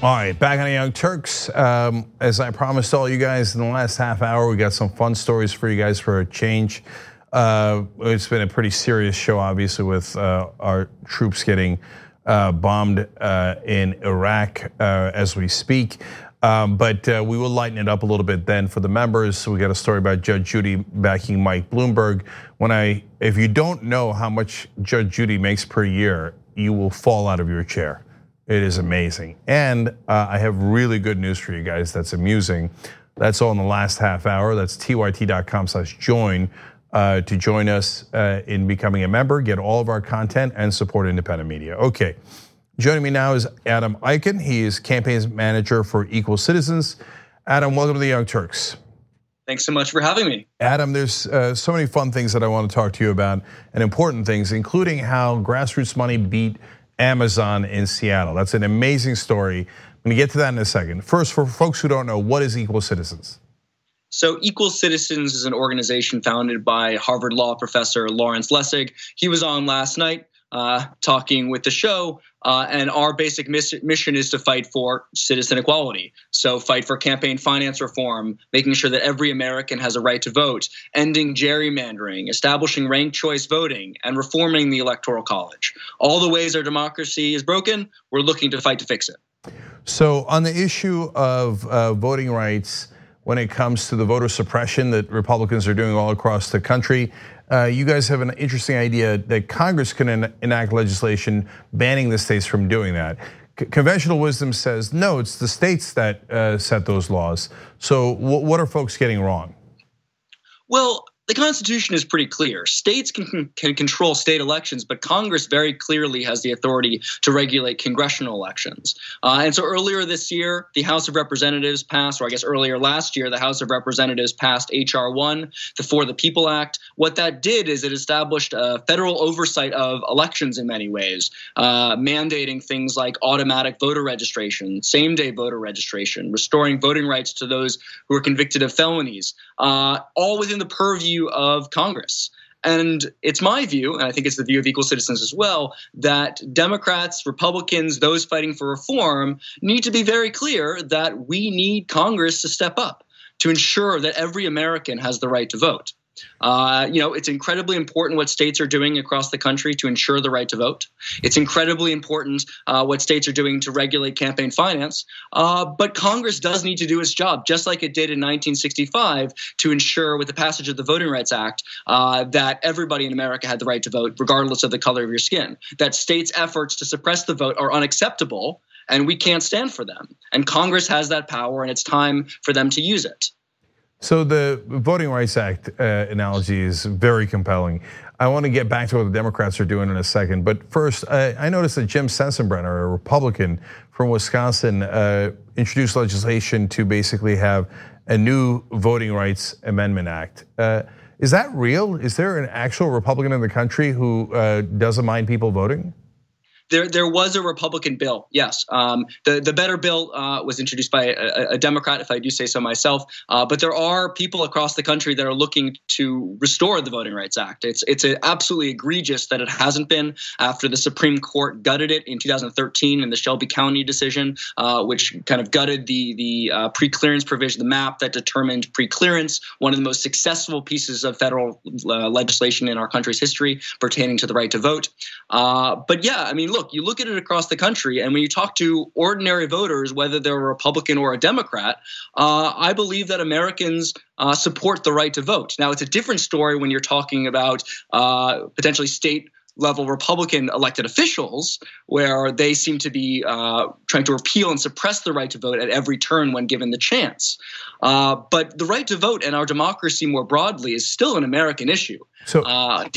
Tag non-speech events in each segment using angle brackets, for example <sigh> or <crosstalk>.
All right, back on the Young Turks. Um, as I promised all you guys in the last half hour, we got some fun stories for you guys for a change. Uh, it's been a pretty serious show, obviously, with uh, our troops getting uh, bombed uh, in Iraq uh, as we speak. Um, but uh, we will lighten it up a little bit then for the members. So we got a story about Judge Judy backing Mike Bloomberg. When I, if you don't know how much Judge Judy makes per year, you will fall out of your chair. It is amazing. And uh, I have really good news for you guys that's amusing. That's all in the last half hour. That's tyt.com slash join uh, to join us uh, in becoming a member, get all of our content, and support independent media. Okay, joining me now is Adam Eichen. He is campaign manager for Equal Citizens. Adam, welcome to the Young Turks. Thanks so much for having me. Adam, there's uh, so many fun things that I want to talk to you about and important things, including how grassroots money beat Amazon in Seattle. That's an amazing story. I'm gonna get to that in a second. First, for folks who don't know, what is Equal Citizens? So, Equal Citizens is an organization founded by Harvard Law professor Lawrence Lessig. He was on last night uh, talking with the show. Uh, and our basic mission is to fight for citizen equality. So, fight for campaign finance reform, making sure that every American has a right to vote, ending gerrymandering, establishing ranked choice voting, and reforming the Electoral College. All the ways our democracy is broken, we're looking to fight to fix it. So, on the issue of uh, voting rights, when it comes to the voter suppression that Republicans are doing all across the country, uh, you guys have an interesting idea that Congress can enact legislation banning the states from doing that. Conventional wisdom says no, it's the states that uh, set those laws. So, what are folks getting wrong? Well, the Constitution is pretty clear. States can, can control state elections, but Congress very clearly has the authority to regulate congressional elections. Uh, and so earlier this year, the House of Representatives passed, or I guess earlier last year, the House of Representatives passed H.R. 1, the For the People Act. What that did is it established a federal oversight of elections in many ways, uh, mandating things like automatic voter registration, same day voter registration, restoring voting rights to those who are convicted of felonies, uh, all within the purview view of Congress. And it's my view, and I think it's the view of equal citizens as well, that Democrats, Republicans, those fighting for reform need to be very clear that we need Congress to step up to ensure that every American has the right to vote. Uh, you know, it's incredibly important what states are doing across the country to ensure the right to vote. It's incredibly important uh, what states are doing to regulate campaign finance. Uh, but Congress does need to do its job, just like it did in 1965, to ensure, with the passage of the Voting Rights Act, uh, that everybody in America had the right to vote, regardless of the color of your skin. That states' efforts to suppress the vote are unacceptable, and we can't stand for them. And Congress has that power, and it's time for them to use it. So the Voting Rights Act uh, analogy is very compelling. I want to get back to what the Democrats are doing in a second, but first, I noticed that Jim Sensenbrenner, a Republican from Wisconsin, uh, introduced legislation to basically have a new Voting Rights Amendment Act. Uh, is that real? Is there an actual Republican in the country who doesn't mind people voting? There there was a Republican bill. Yes, um, the the better bill uh, was introduced by a, a, Democrat, if I do say so myself. Uh, but there are people across the country that are looking to restore the Voting Rights Act. It's it's absolutely egregious that it hasn't been after the Supreme Court gutted it in 2013 in the Shelby County decision, uh, which kind of gutted the the uh, pre-clearance provision, the map that determined pre-clearance, one of the most successful pieces of federal uh, legislation in our country's history pertaining to the right to vote. Uh, but yeah, I mean, look look, you look at it across the country, and when you talk to ordinary voters, whether they're a Republican or a Democrat, uh, I believe that Americans uh, support the right to vote. Now, it's a different story when you're talking about uh, potentially state level Republican elected officials, where they seem to be uh, trying to repeal and suppress the right to vote at every turn when given the chance. Uh, but the right to vote and our democracy more broadly is still an American issue. So, uh,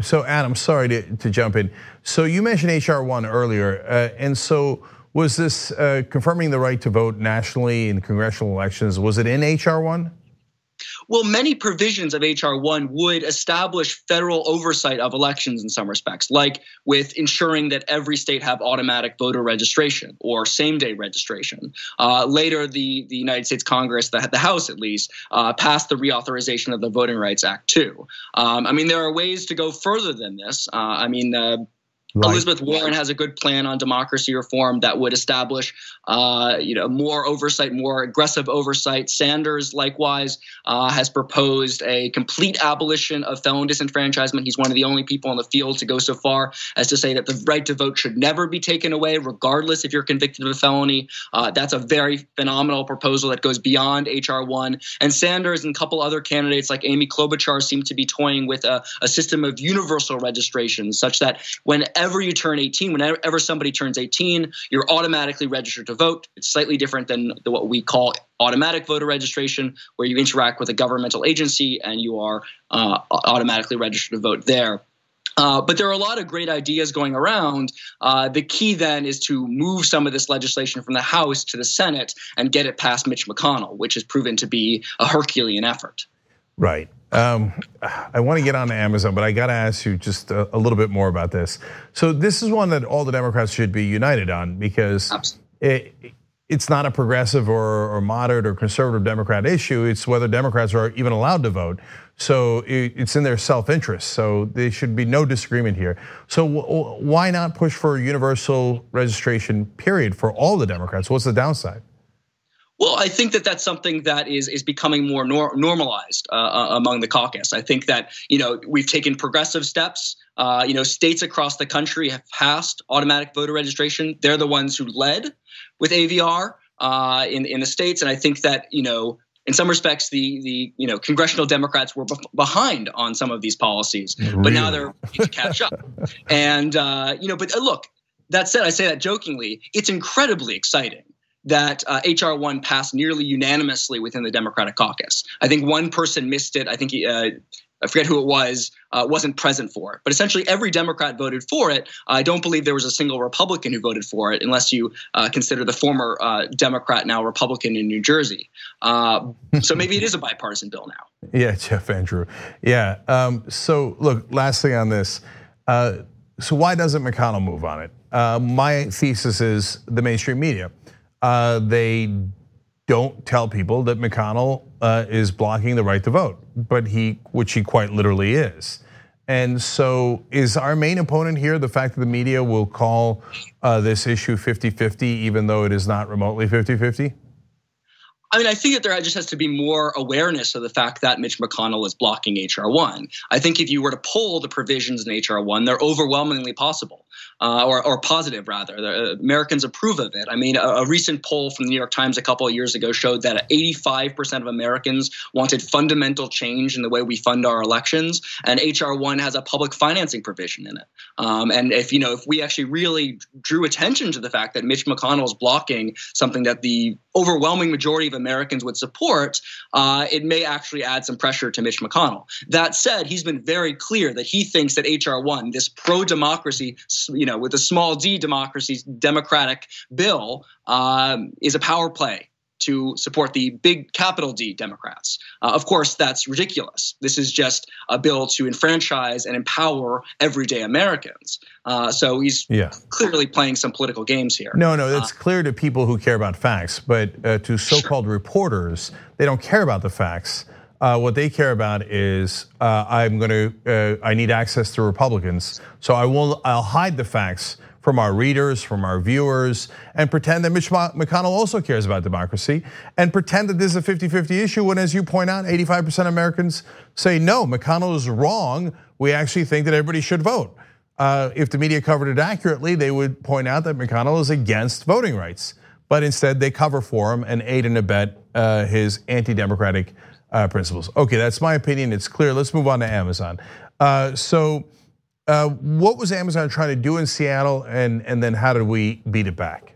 so, Adam, sorry to, to jump in. So, you mentioned HR one earlier, uh, and so was this uh, confirming the right to vote nationally in congressional elections? Was it in HR one? Well, many provisions of H.R. 1 would establish federal oversight of elections in some respects, like with ensuring that every state have automatic voter registration or same day registration. Uh, later, the, the United States Congress, the, the House at least, uh, passed the reauthorization of the Voting Rights Act too. Um, I mean, there are ways to go further than this. Uh, I mean, Right. Elizabeth Warren has a good plan on democracy reform that would establish, uh, you know, more oversight, more aggressive oversight. Sanders, likewise, uh, has proposed a complete abolition of felon disenfranchisement. He's one of the only people in the field to go so far as to say that the right to vote should never be taken away, regardless if you're convicted of a felony. Uh, that's a very phenomenal proposal that goes beyond HR one. And Sanders and a couple other candidates like Amy Klobuchar seem to be toying with a, a system of universal registration, such that whenever whenever you turn 18, whenever somebody turns 18, you're automatically registered to vote. It's slightly different than the, what we call automatic voter registration, where you interact with a governmental agency and you are uh, automatically registered to vote there. Uh, but there are a lot of great ideas going around. Uh, the key then is to move some of this legislation from the House to the Senate and get it past Mitch McConnell, which has proven to be a Herculean effort. Right. Um, I want to get on to Amazon, but I got to ask you just a, a, little bit more about this. So this is one that all the Democrats should be united on because it, it's not a progressive or, or, moderate or conservative Democrat issue. It's whether Democrats are even allowed to vote. So it, it's in their self-interest. So there should be no disagreement here. So why not push for universal registration period for all the Democrats? What's the downside? Well, I think that that's something that is is becoming more nor- normalized uh, uh, among the caucus. I think that you know we've taken progressive steps. Uh, you know, states across the country have passed automatic voter registration. They're the ones who led with AVR uh, in in the states, and I think that you know in some respects, the the you know congressional Democrats were behind on some of these policies, really? but now they're to catch up. <laughs> and uh, you know, but uh, look, that said, I say that jokingly. It's incredibly exciting that uh, HR one passed nearly unanimously within the Democratic caucus. I think one person missed it. I think he, uh, I forget who it was, uh, wasn't present for it. But essentially, every Democrat voted for it. I don't believe there was a single Republican who voted for it, unless you uh, consider the former uh, Democrat, now Republican in New Jersey. Uh, so maybe it is a bipartisan bill now. <laughs> Yeah, Jeff Van Drew. Yeah. Um, so look, last thing on this. Uh, so why doesn't McConnell move on it? Uh, my thesis is the mainstream media. They don't tell people that McConnell uh, is blocking the right to vote, but he, which he quite literally is. And so, is our main opponent here the fact that the media will call uh, this issue 50 50, even though it is not remotely 50 50? I mean, I think that there just has to be more awareness of the fact that Mitch McConnell is blocking HR one. I think if you were to pull the provisions in HR one, they're overwhelmingly possible, uh, or, or positive rather. The, uh, Americans approve of it. I mean, a, a, recent poll from the New York Times a couple of years ago showed that 85% of Americans wanted fundamental change in the way we fund our elections, and HR one has a public financing provision in it. Um, and if you know, if we actually really drew attention to the fact that Mitch McConnell is blocking something that the overwhelming majority of Americans would support, uh, it may actually add some pressure to Mitch McConnell. That said, he's been very clear that he thinks that HR one, this pro-democracy, you know, with a small d democracy, democratic bill, um, is a power play to support the big capital D Democrats. Uh, of course, that's ridiculous. This is just a bill to enfranchise and empower everyday Americans. Uh, so he's yeah. clearly playing some political games here. No, no, it's uh, clear to people who care about facts, but uh, to so-called sure. reporters, they don't care about the facts. Uh, what they care about is uh, I'm going to I need access to Republicans, so I will I'll hide the facts from our readers, from our viewers, and pretend that Mitch McConnell also cares about democracy, and pretend that this is a 50 50 issue when, as you point out, 85% of Americans say no, McConnell is wrong. We actually think that everybody should vote. Uh, if the media covered it accurately, they would point out that McConnell is against voting rights. But instead, they cover for him and aid and abet uh, his anti democratic uh, principles. Okay, that's my opinion. It's clear. Let's move on to Amazon. So, uh, what was Amazon trying to do in Seattle, and and then how did we beat it back?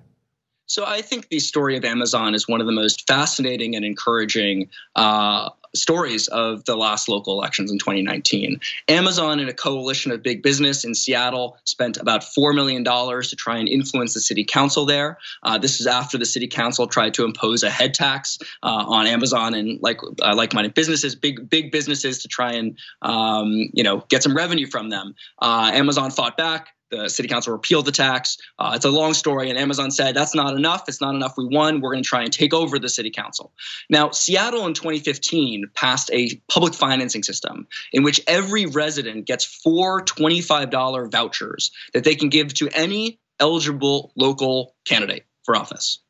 So I think the story of Amazon is one of the most fascinating and encouraging uh, stories of the last local elections in 2019. Amazon and a coalition of big business in Seattle spent about $4 million to try and influence the city council there. Uh, this is after the city council tried to impose a head tax uh, on Amazon and like uh, like-minded businesses, big big businesses to try and um, you know get some revenue from them. Uh, Amazon fought back the city council repealed the tax. Uh, it's a long story, and Amazon said that's not enough. It's not enough. We won. We're going to try and take over the city council. Now, Seattle in 2015 passed a public financing system in which every resident gets four $25 vouchers that they can give to any eligible local candidate for office.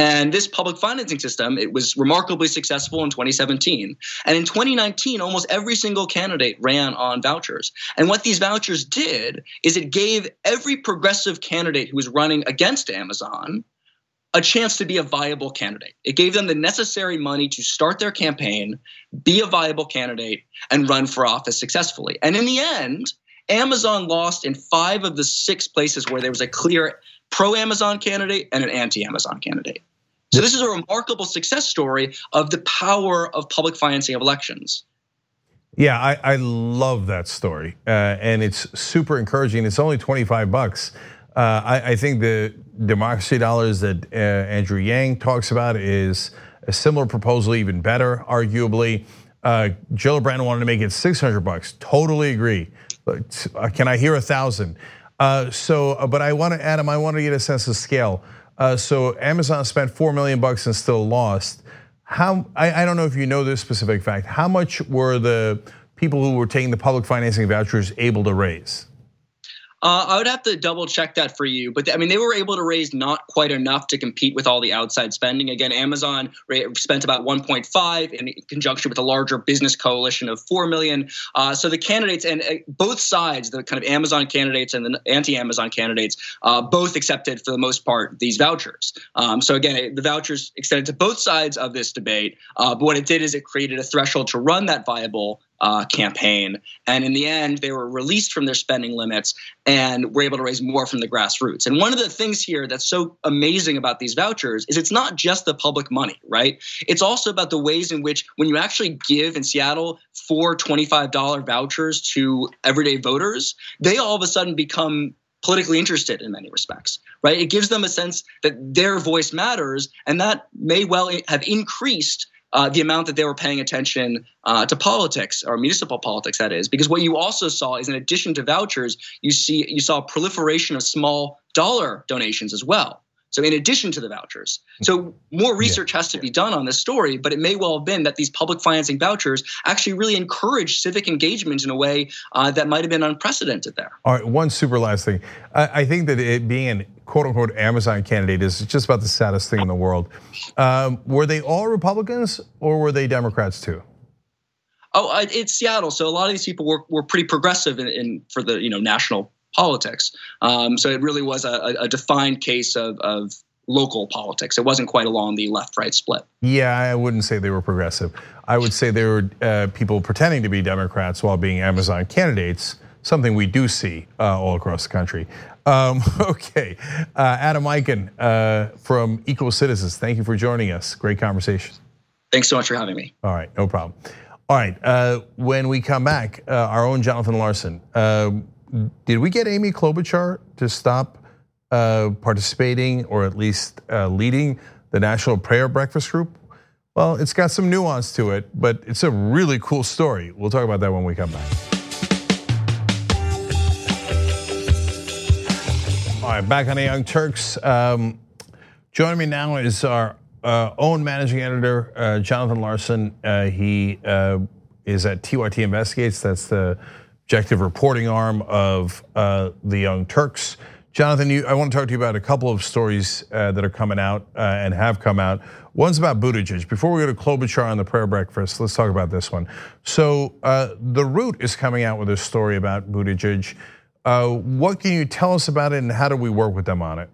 And this public financing system, it was remarkably successful in 2017. And in 2019, almost every single candidate ran on vouchers. And what these vouchers did is it gave every progressive candidate who was running against Amazon a chance to be a viable candidate. It gave them the necessary money to start their campaign, be a viable candidate, and run for office successfully. And in the end, Amazon lost in five of the six places where there was a clear pro Amazon candidate and an anti Amazon candidate. So this is a remarkable success story of the power of public financing of elections. Yeah, I, I love that story, uh, and it's super encouraging. It's only twenty five bucks. Uh, I, I, think the democracy dollars that uh, Andrew Yang talks about is a similar proposal, even better, arguably. Uh, Gillibrand wanted to make it six hundred bucks. Totally agree. But uh, can I hear a thousand? Uh, so, but I want to, Adam, I want to get a sense of scale. Uh, so Amazon spent four million bucks and still lost. How I, I don't know if you know this specific fact. How much were the people who were taking the public financing vouchers able to raise? Uh, I would have to double check that for you, but I mean, they were able to raise not quite enough to compete with all the outside spending. Again, Amazon spent about 1.5 in conjunction with a larger business coalition of 4 million. Uh, so the candidates and uh, both sides, the kind of Amazon candidates and the anti-Amazon candidates, uh, both accepted for the most part these vouchers. Um, so again, the vouchers extended to both sides of this debate. Uh, but what it did is it created a threshold to run that viable uh, campaign. And in the end, they were released from their spending limits and were able to raise more from the grassroots. And one of the things here that's so amazing about these vouchers is it's not just the public money, right? It's also about the ways in which when you actually give in Seattle four $25 vouchers to everyday voters, they all of a sudden become politically interested in many respects, right? It gives them a sense that their voice matters, and that may well have increased uh, the amount that they were paying attention uh, to politics or municipal politics that is. Because what you also saw is in addition to vouchers you see you saw proliferation of small dollar donations as well so in addition to the vouchers so more research yeah. has to be done on this story but it may well have been that these public financing vouchers actually really encouraged civic engagement in a way uh, that might have been unprecedented there all right one super last thing i, I think that it being an quote unquote Amazon candidate is just about the saddest thing in the world. Um, were they all Republicans or were they Democrats too? Oh, it's Seattle, so a lot of these people were, were pretty progressive in, in for the you know national politics. Um, so it really was a, a defined case of, of local politics. It wasn't quite along the left-right split. Yeah, I wouldn't say they were progressive. I would say they were uh, people pretending to be Democrats while being Amazon candidates. Something we do see uh, all across the country. Um, <laughs> okay, uh, Adam Eichen uh, from Equal Citizens, thank you for joining us. Great conversation. Thanks so much for having me. All right, no problem. All right, uh, when we come back, uh, our own Jonathan Larsen, uh, did we get Amy Klobuchar to stop uh, participating or at least leading the National Prayer Breakfast Group? Well, it's got some nuance to it, but it's a really cool story. We'll talk about that when we come back. All right, back on the Young Turks. Um, joining me now is our uh, own managing editor, uh, Jonathan Larsen. Uh, he uh, is at TYT Investigates. That's the objective reporting arm of uh, the Young Turks. Jonathan, you, I want to talk to you about a couple of stories uh, that are coming out and have come out. One's about Buttigieg. Before we go to Klobuchar on the prayer breakfast, let's talk about this one. So, The Root is coming out with a story about Buttigieg. Uh, what can you tell us about it and how do we work with them on it?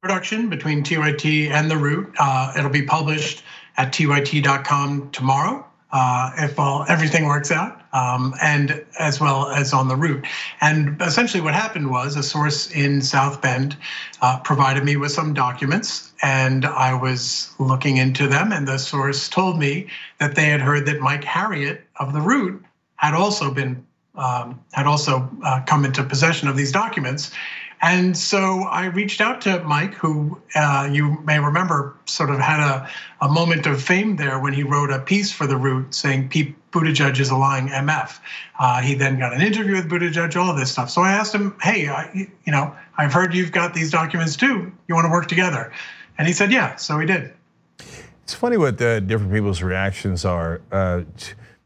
Production between TYT and The Root. Uh, it'll be published at tyt.com tomorrow. Uh, if all everything works out, um, and as well as on the Root. And essentially, what happened was a source in South Bend uh, provided me with some documents, and I was looking into them. And the source told me that they had heard that Mike Harriot of the Root had also been um, had also uh, come into possession of these documents. And so I reached out to Mike, who uh, you may remember sort of had a, a moment of fame there when he wrote a piece for The Root saying Pete Buttigieg is a lying MF. Uh, he then got an interview with Buttigieg, all of this stuff. So I asked him, hey, I, you know, I've heard you've got these documents too. You want to work together? And he said, yeah. So we did. It's funny what the different people's reactions are. Uh,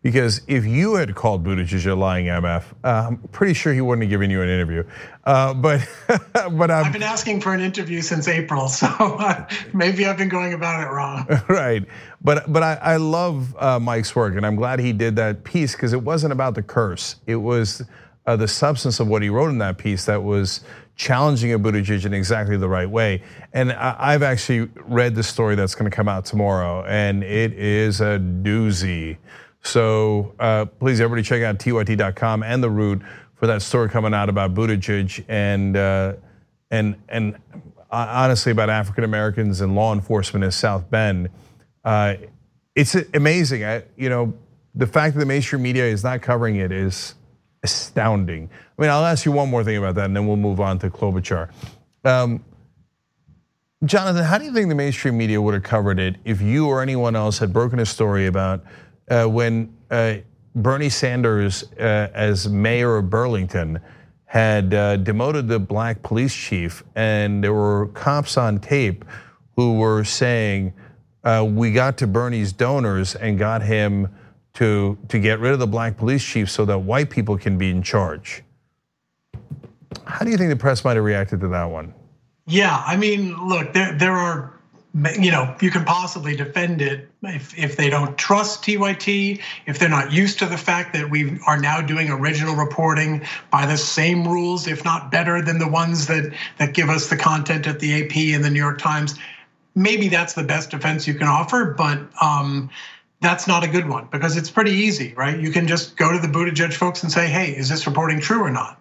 because if you had called Buttigieg a lying MF, uh, I'm pretty sure he wouldn't have given you an interview. Uh, but <laughs> but i have been asking for an interview since April, <laughs> so maybe I've been going about it wrong. <laughs> Right, but but I, I love uh, Mike's work, and I'm glad he did that piece because it wasn't about the curse. It was uh, the substance of what he wrote in that piece that was challenging a Buttigieg in exactly the right way. And I've actually read the story that's going to come out tomorrow, and it is a doozy. So uh, please, everybody, check out tyt.com and the Root for that story coming out about Buttigieg and uh, and and honestly about African Americans and law enforcement in South Bend. Uh, it's amazing. I, you know, the fact that the mainstream media is not covering it is astounding. I mean, I'll ask you one more thing about that, and then we'll move on to Klobuchar. Um, Jonathan, how do you think the mainstream media would have covered it if you or anyone else had broken a story about uh, when uh, Bernie Sanders, uh, as mayor of Burlington, had demoted the black police chief, and there were cops on tape who were saying, "We got to Bernie's donors and got him." to, to get rid of the black police chief so that white people can be in charge. How do you think the press might have reacted to that one? Yeah, I mean, look, there there are you know, you can possibly defend it if, if they don't trust TYT, if they're not used to the fact that we are now doing original reporting by the same rules, if not better than the ones that, that give us the content at the AP and the New York Times. Maybe that's the best defense you can offer, but um, that's not a good one because it's pretty easy, right? You can just go to the Buttigieg folks and say, hey, is this reporting true or not?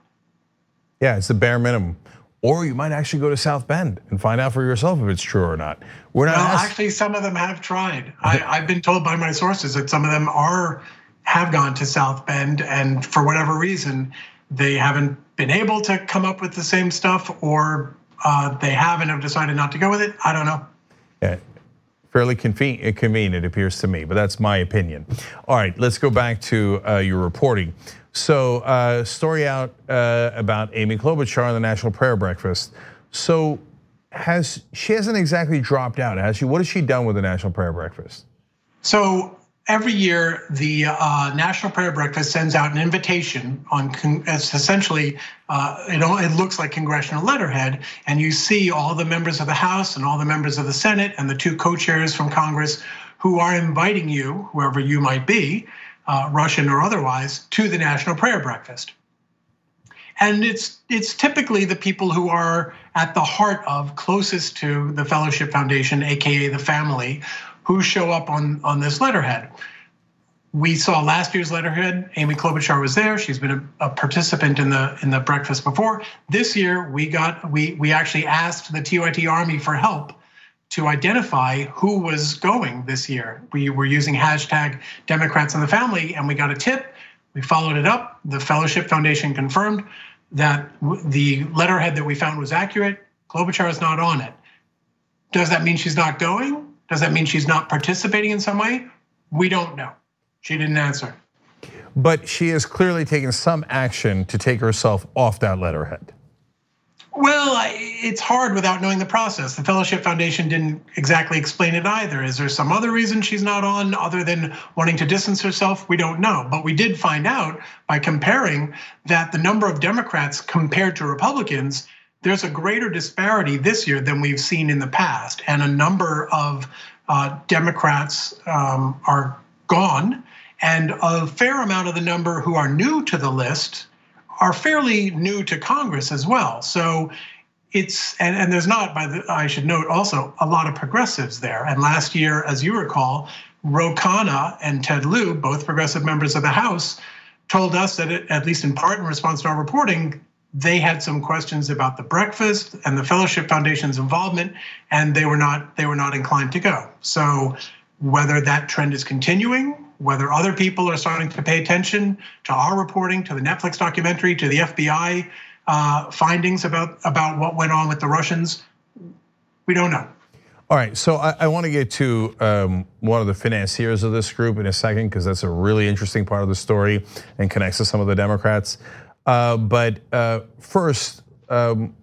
Yeah, it's the bare minimum or you might actually go to South Bend and find out for yourself if it's true or not. We're not. Well, actually, some of them have tried. I, have been told by my sources that some of them are have gone to South Bend, and for whatever reason, they haven't been able to come up with the same stuff, or uh, they have and have decided not to go with it. I don't know. Yeah. Fairly convenient, it appears to me, but that's my opinion. All right, let's go back to uh, your reporting. So, uh, story out uh, about Amy Klobuchar and the National Prayer Breakfast. So, has she hasn't exactly dropped out, has she? What has she done with the National Prayer Breakfast? So every year, the uh, National Prayer Breakfast sends out an invitation on. It's essentially, uh, it, it looks like congressional letterhead, and you see all the members of the House and all the members of the Senate and the two co-chairs from Congress who are inviting you, whoever you might be, uh, Russian or otherwise, to the National Prayer Breakfast. And it's it's typically the people who are at the heart of closest to the Fellowship Foundation, aka the family, who show up on on this letterhead. We saw last year's letterhead. Amy Klobuchar was there. She's been a, a, participant in the in the breakfast before. This year, we got we we actually asked the TYT Army for help to identify who was going this year. We were using hashtag Democrats in the Family, and we got a tip. We followed it up. The Fellowship Foundation confirmed that the letterhead that we found was accurate. Klobuchar is not on it. Does that mean she's not going? Does that mean she's not participating in some way? We don't know. She didn't answer. But she has clearly taken some action to take herself off that letterhead. Well, it's hard without knowing the process. The Fellowship Foundation didn't exactly explain it either. Is there some other reason she's not on other than wanting to distance herself? We don't know. But we did find out by comparing that the number of Democrats compared to Republicans, there's a greater disparity this year than we've seen in the past. And a number of uh, Democrats um, are gone, and a fair amount of the number who are new to the list are fairly new to Congress as well. So it's and, and there's not by the I should note also a lot of progressives there. And last year, as you recall, Ro Khanna and Ted Lieu, both progressive members of the House, told us that it, at least in part in response to our reporting, they had some questions about the breakfast and the Fellowship Foundation's involvement, and they were not they were not inclined to go. So whether that trend is continuing whether other people are starting to pay attention to our reporting, to the Netflix documentary, to the FBI uh, findings about about what went on with the Russians. We don't know. All right, so I, I want to get to um, one of the financiers of this group in a second because that's a really interesting part of the story and connects to some of the Democrats. Uh, but uh, first, um,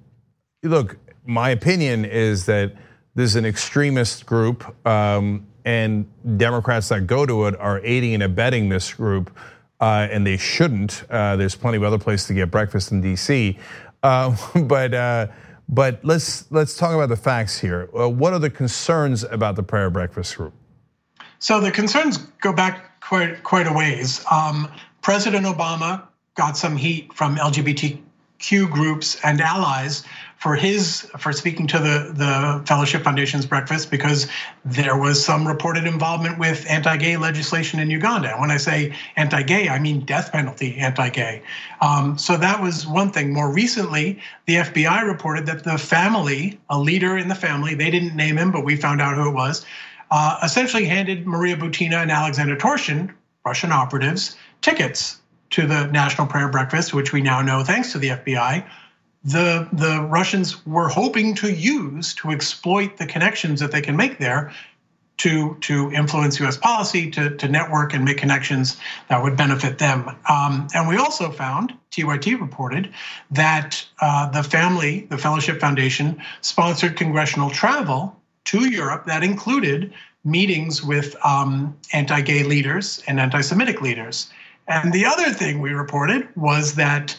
look, my opinion is that this is an extremist group, um, and Democrats that go to it are aiding and abetting this group, uh, and they shouldn't. Uh, there's plenty of other places to get breakfast in D.C., uh, <laughs> but but let's let's talk about the facts here. Uh, what are the concerns about the prayer breakfast group? So the concerns go back quite quite a ways. Um, President Obama got some heat from LGBTQ groups and allies for his for speaking to the the Fellowship Foundation's breakfast because there was some reported involvement with anti-gay legislation in Uganda. And when I say anti-gay, I mean death penalty anti-gay. Um, so that was one thing. More recently, the FBI reported that the family, a leader in the family, they didn't name him, but we found out who it was, uh, essentially handed Maria Butina and Alexander Torshin, Russian operatives, tickets to the National Prayer Breakfast, which we now know thanks to the FBI the the Russians were hoping to use to exploit the connections that they can make there to to influence U.S. policy, to to network and make connections that would benefit them. Um, and we also found TYT reported that uh, the family, the Fellowship Foundation, sponsored congressional travel to Europe that included meetings with um, anti-gay leaders and anti-Semitic leaders. And the other thing we reported was that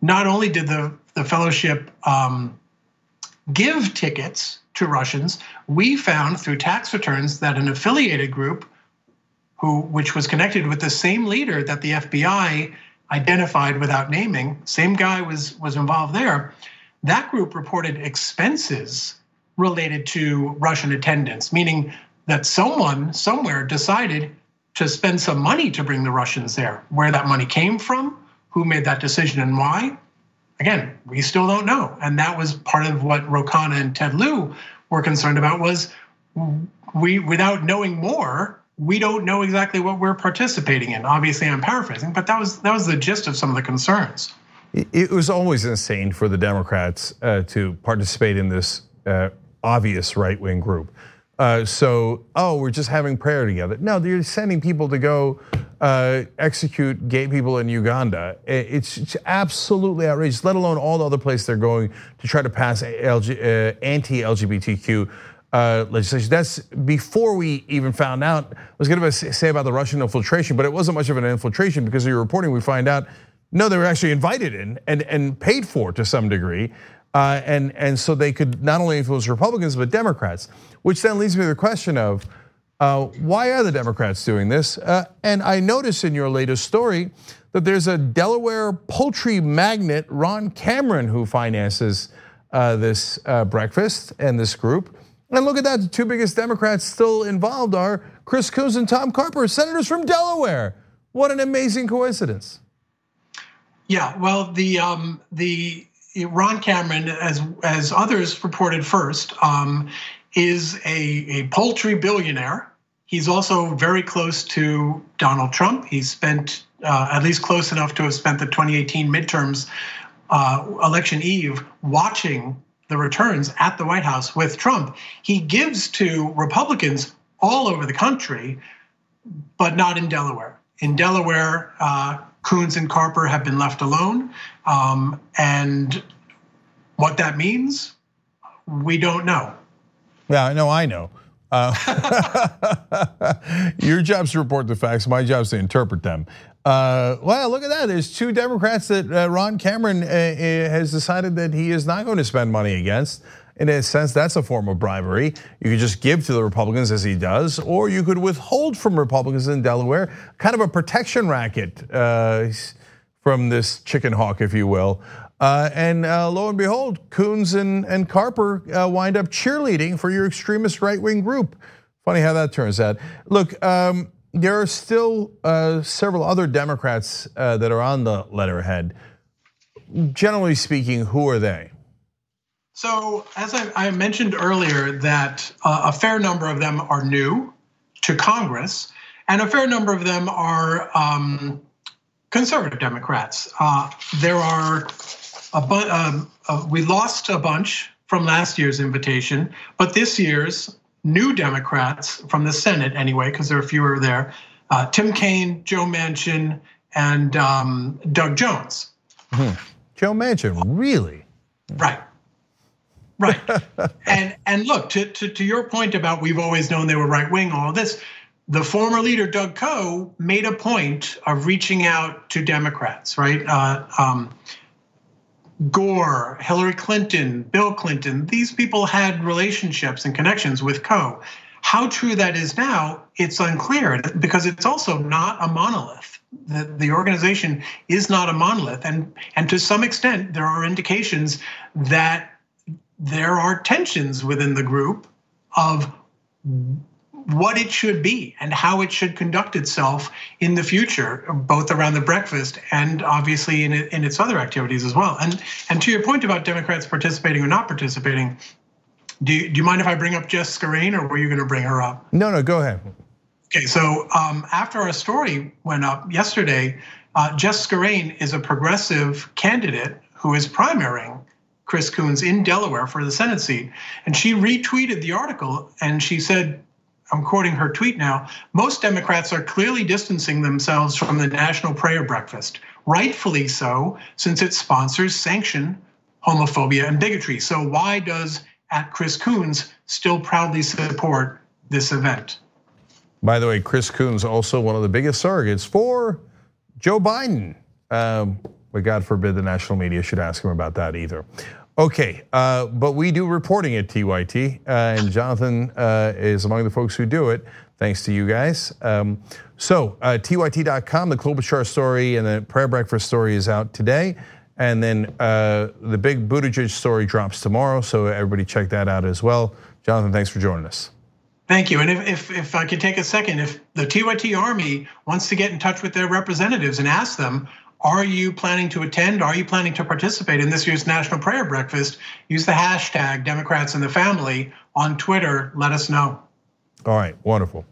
not only did the the fellowship um, give tickets to Russians, we found through tax returns that an affiliated group, who which was connected with the same leader that the FBI identified without naming, same guy was was involved there. That group reported expenses related to Russian attendance, meaning that someone somewhere decided to spend some money to bring the Russians there. Where that money came from, who made that decision and why, again, we still don't know. And that was part of what Ro Khanna and Ted Lieu were concerned about was we, without knowing more, we don't know exactly what we're participating in. Obviously, I'm paraphrasing, but that was that was the gist of some of the concerns. It was always insane for the Democrats uh, to participate in this uh, obvious right wing group. Uh, so, oh, we're just having prayer together. No, they're sending people to go uh, execute gay people in Uganda. It's, absolutely outrageous, let alone all the other places they're going to try to pass uh, anti-LGBTQ uh, legislation. That's before we even found out. I was going to say about the Russian infiltration, but it wasn't much of an infiltration because of your reporting. We find out no, they were actually invited in and, and paid for to some degree. Uh, and, and so they could not only influence Republicans, but Democrats, which then leads me to the question of uh, why are the Democrats doing this? Uh, and I notice in your latest story that there's a Delaware poultry magnate, Ron Cameron, who finances this breakfast and this group. And look at that, the two biggest Democrats still involved are Chris Coons and Tom Carper, senators from Delaware. What an amazing coincidence. Yeah, well, the um, the Ron Cameron, as as others reported first, um, is a, a poultry billionaire. He's also very close to Donald Trump. He's spent uh, at least close enough to have spent the 2018 midterms uh, election eve watching the returns at the White House with Trump. He gives to Republicans all over the country, but not in Delaware. In Delaware, uh, Coons and Carper have been left alone. Um, and what that means, we don't know. Yeah, no, I know. Uh, <laughs> your job's to report the facts. My job's to interpret them. Uh, well, look at that. There's two Democrats that uh, Ron Cameron uh, uh, has decided that he is not going to spend money against. In a sense, that's a form of bribery. You could just give to the Republicans as he does, or you could withhold from Republicans in Delaware, kind of a protection racket uh, from this chicken hawk, if you will. Uh, and uh, lo and behold, Coons and, and Carper wind up cheerleading for your extremist right wing group. Funny how that turns out. Look, um, there are still several other Democrats that are on the letterhead. Generally speaking, who are they? So, as I, I mentioned earlier, that uh, a fair number of them are new to Congress, and a fair number of them are um, conservative Democrats. Uh, there are a bu- um, uh, we lost a bunch from last year's invitation, but this year's new Democrats from the Senate, anyway, because there are fewer there uh, Tim Kaine, Joe Manchin, and um, Doug Jones. Hmm. Joe Manchin, really? Right. Right. <laughs> and and look, to, to, to your point about we've always known they were right wing, all this, the former leader Doug Coe made a point of reaching out to Democrats, right? Uh, um, Gore, Hillary Clinton, Bill Clinton, these people had relationships and connections with Coe. How true that is now, it's unclear because it's also not a monolith. The, the organization is not a monolith. And, and to some extent, there are indications that there are tensions within the group of what it should be and how it should conduct itself in the future, both around the breakfast and obviously in, in its other activities as well. And and to your point about Democrats participating or not participating, do you, do you mind if I bring up Jess Scarane, or were you going to bring her up? No, no, go ahead. Okay, so um, after our story went up yesterday, uh, Jess Scarane is a progressive candidate who is primarying Chris Coons in Delaware for the Senate seat. And she retweeted the article and she said, I'm quoting her tweet now most Democrats are clearly distancing themselves from the National Prayer Breakfast, rightfully so, since it sponsors sanction homophobia and bigotry. So, why does at Chris Coons still proudly support this event? By the way, Chris Coons also one of the biggest surrogates for Joe Biden. Um, but God forbid the national media should ask him about that either. Okay, uh, but we do reporting at TYT, uh, and Jonathan uh, is among the folks who do it, thanks to you guys. Um, so, TYT.com, the Klobuchar story and the prayer breakfast story is out today. And then the big Buttigieg story drops tomorrow, so everybody check that out as well. Jonathan, thanks for joining us. Thank you. And if, if, if I could take a second, if the TYT Army wants to get in touch with their representatives and ask them, are you planning to attend? Are you planning to participate in this year's National Prayer Breakfast? Use the hashtag Democrats in the Family on Twitter. Let us know. All right, wonderful.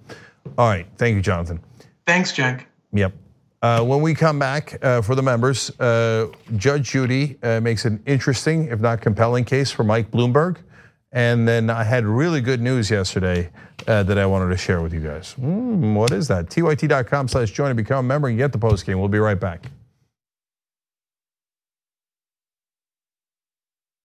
All right, thank you, Jonathan. Thanks, Cenk. Yep. Uh, when we come back uh, for the members, uh, Judge Judy uh, makes an interesting, if not compelling, case for Mike Bloomberg. And then I had really good news yesterday uh, that I wanted to share with you guys. Mm, what is that? TYT.com slash join and become a member and get the post game. We'll be right back.